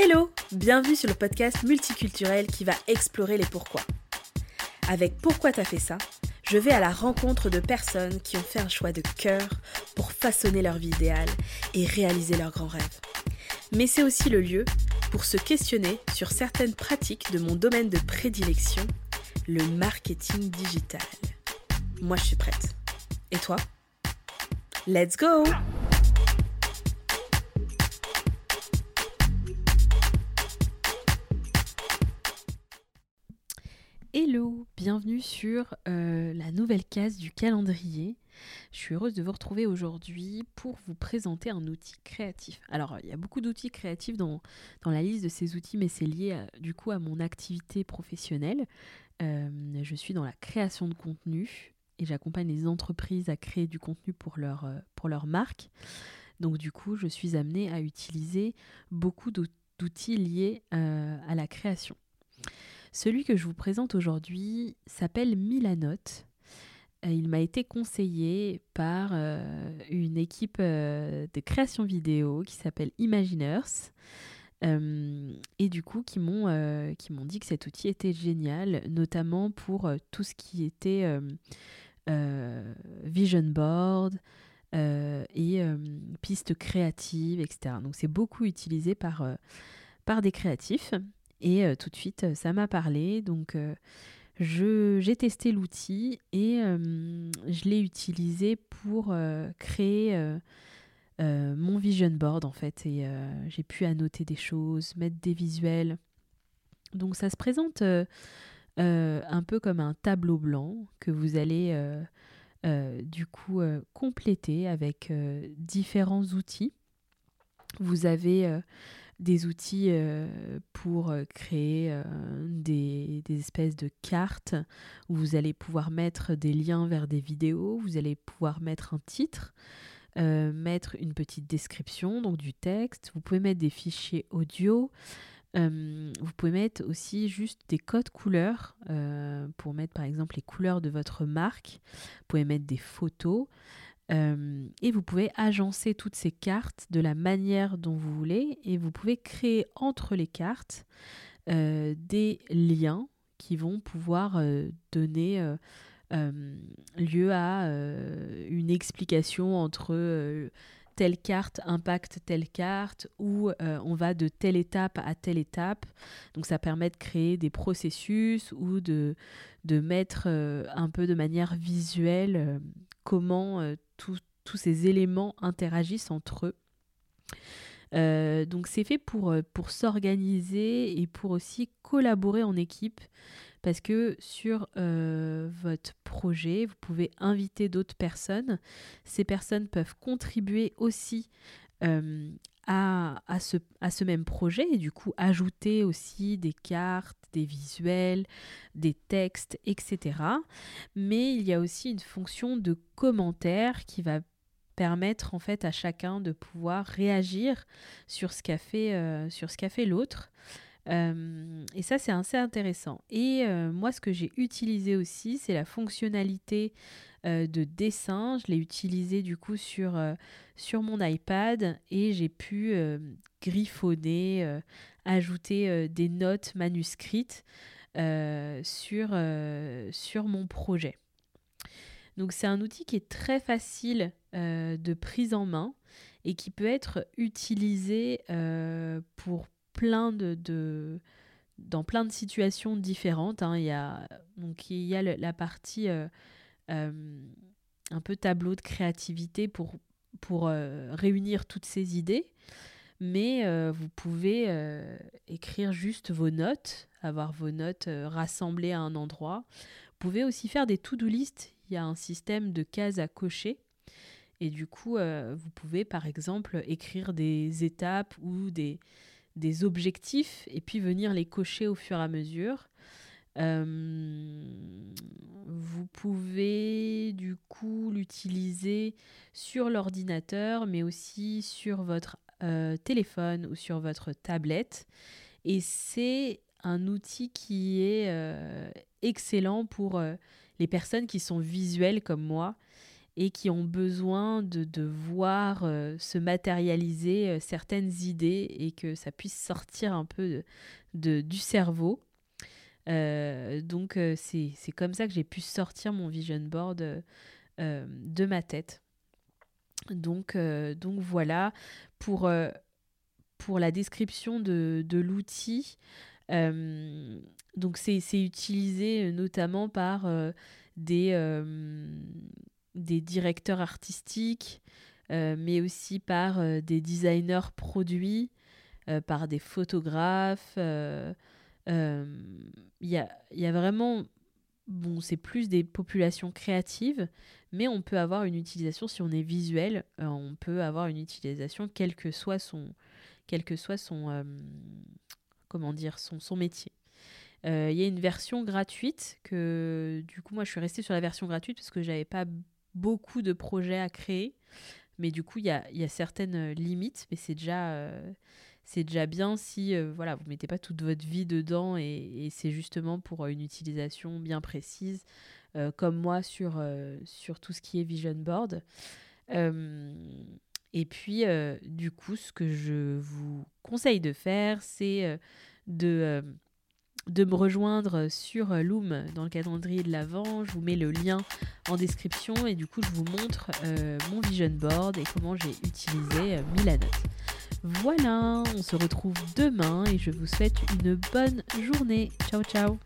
Hello, bienvenue sur le podcast multiculturel qui va explorer les pourquoi. Avec Pourquoi t'as fait ça je vais à la rencontre de personnes qui ont fait un choix de cœur pour façonner leur vie idéale et réaliser leurs grands rêves. Mais c'est aussi le lieu pour se questionner sur certaines pratiques de mon domaine de prédilection, le marketing digital. Moi, je suis prête. Et toi? Let's go Hello, bienvenue sur euh, la nouvelle case du calendrier. Je suis heureuse de vous retrouver aujourd'hui pour vous présenter un outil créatif. Alors, il y a beaucoup d'outils créatifs dans, dans, la liste de ces outils, mais c'est lié euh, du coup à mon activité professionnelle. Euh, je suis dans la création de contenu et j'accompagne les entreprises à créer du contenu pour leur, pour leur marque. Donc du coup, je suis amenée à utiliser beaucoup d'outils liés à la création. Celui que je vous présente aujourd'hui s'appelle Milanote. Euh, il m'a été conseillé par euh, une équipe euh, de création vidéo qui s'appelle Imaginers. et du coup, qui m'ont dit que cet outil était génial, notamment pour tout ce qui était vision board et pistes créatives, etc. Donc c'est beaucoup utilisé par des créatifs. Et euh, tout de suite, euh, ça m'a parlé. Donc, euh, j'ai testé l'outil et je l'ai utilisé pour créer mon vision board, en fait. Et j'ai pu annoter des choses, mettre des visuels. Donc, ça se présente un peu comme un tableau blanc que vous allez du coup compléter avec différents outils. Vous avez des outils euh, pour euh, créer euh, des, espèces de cartes où vous allez pouvoir mettre des liens vers des vidéos, vous allez pouvoir mettre un titre, mettre une petite description, donc du texte, vous pouvez mettre des fichiers audio, vous pouvez mettre aussi juste des codes couleurs pour mettre par exemple les couleurs de votre marque, vous pouvez mettre des photos. Euh, et vous pouvez agencer toutes ces cartes de la manière dont vous voulez et vous pouvez créer entre les cartes euh, des liens qui vont pouvoir euh, donner lieu à une explication entre telle carte impacte telle carte ou on va de telle étape à telle étape. Donc ça permet de créer des processus ou de, de mettre un peu de manière visuelle comment euh, tous ces éléments interagissent entre eux. Euh, donc c'est fait pour, euh, pour s'organiser et pour aussi collaborer en équipe parce que sur votre projet, vous pouvez inviter d'autres personnes. Ces personnes peuvent contribuer aussi à, à, ce, à ce même projet et du coup ajouter aussi des cartes, des visuels, des textes, etc. Mais il y a aussi une fonction de commentaire qui va permettre en fait à chacun de pouvoir réagir sur ce qu'a fait, euh, l'autre. Euh, et ça, c'est assez intéressant. Et euh, moi, ce que j'ai utilisé aussi, c'est la fonctionnalité euh, de dessin. Je l'ai utilisé du coup sur, euh, mon iPad et j'ai pu euh, griffonner, ajouter des notes manuscrites sur, mon projet. Donc c'est un outil qui est très facile de prise en main et qui peut être utilisé pour plein de, dans plein de situations différentes. Hein. Il y a, la partie un peu tableau de créativité pour, pour euh, réunir toutes ces idées. Mais euh, vous pouvez écrire juste vos notes, avoir vos notes rassemblées à un endroit. Vous pouvez aussi faire des to-do list. Il y a un système de cases à cocher. Et du coup, vous pouvez par exemple écrire des étapes ou des, des objectifs et puis venir les cocher au fur et à mesure. Euh, pouvez du coup l'utiliser sur l'ordinateur, mais aussi sur votre euh, téléphone ou sur votre tablette. Et c'est un outil qui est euh, excellent pour les personnes qui sont visuelles comme moi et qui ont besoin de, de voir se matérialiser certaines idées et que ça puisse sortir un peu de, du cerveau. Donc c'est comme ça que j'ai pu sortir mon vision board de ma tête. Donc, donc voilà, pour, pour la description de, de l'outil, donc c'est utilisé notamment par des, des directeurs artistiques, mais aussi par des designers produits, par des photographes. Il y a, y, a, vraiment bon, c'est plus des populations créatives, mais on peut avoir une utilisation, si on est visuel, on peut avoir une utilisation quel que soit son, quel que soit son, comment dire, son, son métier. Il y a une version gratuite que, du coup, moi, je suis restée sur la version gratuite parce que j'avais pas beaucoup de projets à créer. Mais du coup, il y a, y a, certaines limites, mais c'est déjà, c'est déjà bien si euh, vous ne mettez pas toute votre vie dedans et, c'est justement pour une utilisation bien précise, euh, comme moi sur, euh, tout ce qui est vision board. et puis, du coup, ce que je vous conseille de faire, c'est de me rejoindre sur Loom dans le calendrier de l'Avent. Je vous mets le lien en description et du coup je vous montre euh, mon vision board et comment j'ai utilisé euh, Milanote. Voilà, on se retrouve demain et je vous souhaite une bonne journée. Ciao ciao